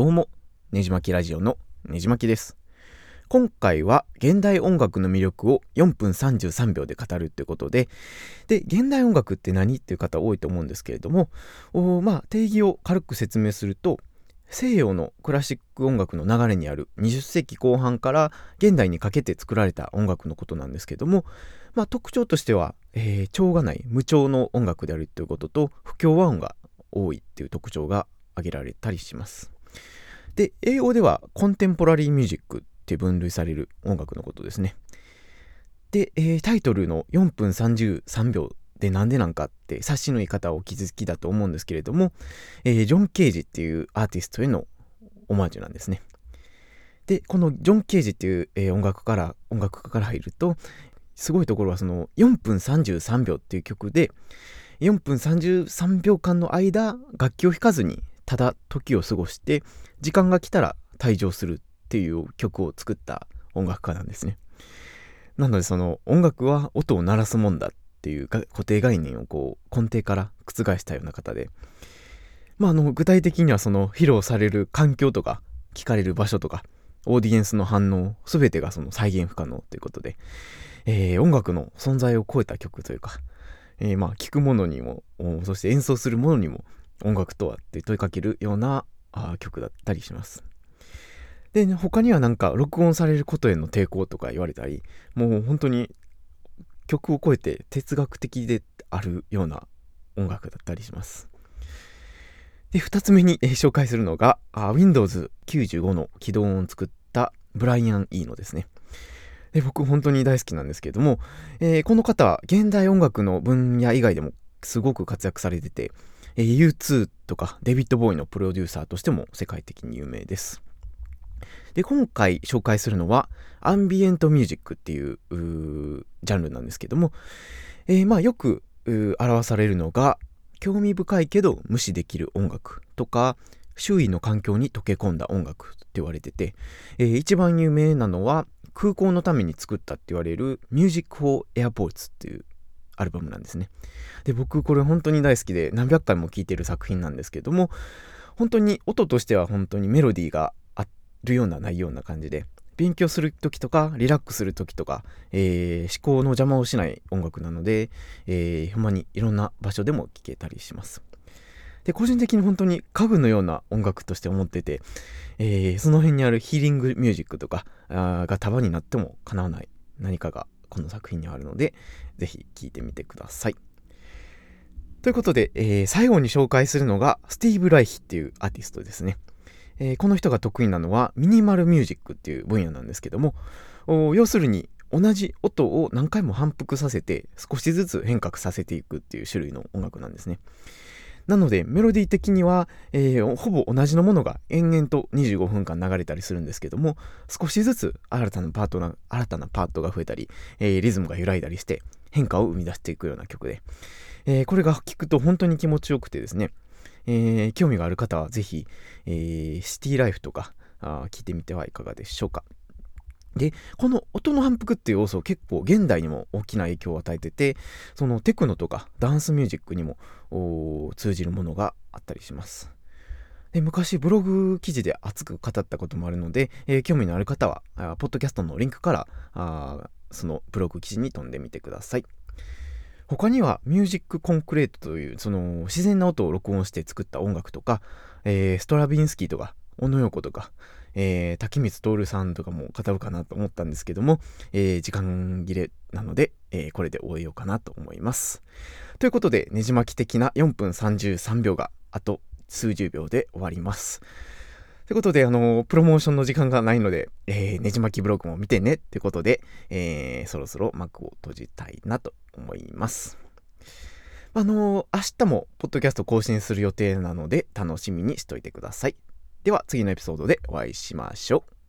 どうも、ねじまきラジオのねじまきです。今回は現代音楽の魅力を4分33秒で語るということで、で、現代音楽って何っていう方多いと思うんですけれども、まあ、定義を軽く説明すると、西洋のクラシック音楽の流れにある20世紀後半から現代にかけて作られた音楽のことなんですけども、まあ、特徴としては、えー、調がない無調の音楽であるということと不協和音が多いっていう特徴が挙げられたりします。で、英語ではコンテンポラリーミュージックって分類される音楽のことですね。で、えー、タイトルの4分33秒でなんでなんかって察しの言い方をお気づきだと思うんですけれども、えー、ジョン・ケージっていうアーティストへのオマージュなんですね。で、このジョン・ケージっていう、えー、音楽から、音楽家から入ると、すごいところはその4分33秒っていう曲で、4分33秒間の間、楽器を弾かずにただ時を過ごして時間が来たら退場するっていう曲を作った音楽家なんですね。なのでその音楽は音を鳴らすもんだっていう固定概念をこう根底から覆したような方で、まあ、あの具体的にはその披露される環境とか聞かれる場所とかオーディエンスの反応全てがその再現不可能ということで、えー、音楽の存在を超えた曲というか、えー、まあ聞くものにもそして演奏するものにも音楽とはって問いかけるようなあ曲だったりします。で、ね、他にはなんか録音されることへの抵抗とか言われたり、もう本当に曲を超えて哲学的であるような音楽だったりします。で、2つ目に、え、紹介するのが、Windows 95の起動音を作ったブライアン・イーノですね。で僕本当に大好きなんですけれども、えー、この方は現代音楽の分野以外でもすごく活躍されてて、えー、U2 とかデビッド・ボーイのプロデューサーとしても世界的に有名です。で、今回紹介するのはアンビエントミュージックっていうジャンルなんですけども、えー、まあよく表されるのが興味深いけど無視できる音楽とか周囲の環境に溶け込んだ音楽って言われてて、えー、一番有名なのは空港のために作ったって言われるミュージック・フォー・エアポーツっていうアルバムなんですね。で、僕これ本当に大好きで何百回も聴いてる作品なんですけども、本当に音としては本当にメロディーがあるようなないような感じで、勉強する時とかリラックスする時とか、えー、思考の邪魔をしない音楽なので、えー、ほんまにいろんな場所でも聴けたりします。で、個人的に本当に家具のような音楽として思ってて、えー、その辺にあるヒーリングミュージックとかが束になっても叶わない何かがこの作品にあるので、ぜひ聴いてみてください。ということで、えー、最後に紹介するのがスティーブ・ライヒっていうアーティストですね。えー、この人が得意なのはミニマルミュージックっていう分野なんですけども、要するに同じ音を何回も反復させて少しずつ変革させていくっていう種類の音楽なんですね。なのでメロディー的には、えー、ほぼ同じのものが延々と25分間流れたりするんですけども少しずつ新たなパートが新たなパートが増えたり、えー、リズムが揺らいだりして変化を生み出していくような曲で、えー、これが聴くと本当に気持ちよくてですね、えー、興味がある方はぜひ、えー、シティライフとかあ聞いてみてはいかがでしょうか。で、この音の反復っていう要素結構現代にも大きな影響を与えてて、そのテクノとかダンスミュージックにも通じるものがあったりします。で昔ブログ記事で熱く語ったこともあるので、えー、興味のある方はあポッドキャストのリンクからあそのブログ記事に飛んでみてください。他にはミュージックコンクレートというその自然な音を録音して作った音楽とか、えー、ストラビンスキーとか小野洋子とか、えー、滝光徹さんとかも語るかなと思ったんですけども、えー、時間切れなので、えー、これで終えようかなと思います。ということで、ねじ巻き的な4分33秒があと数十秒で終わります。ということで、あの、プロモーションの時間がないので、えー、ねじ巻きブログも見てねってことで、えー、そろそろ幕を閉じたいなと思います。あの明日もポッドキャスト更新する予定なので楽しみにしといてください。では次のエピソードでお会いしましょう。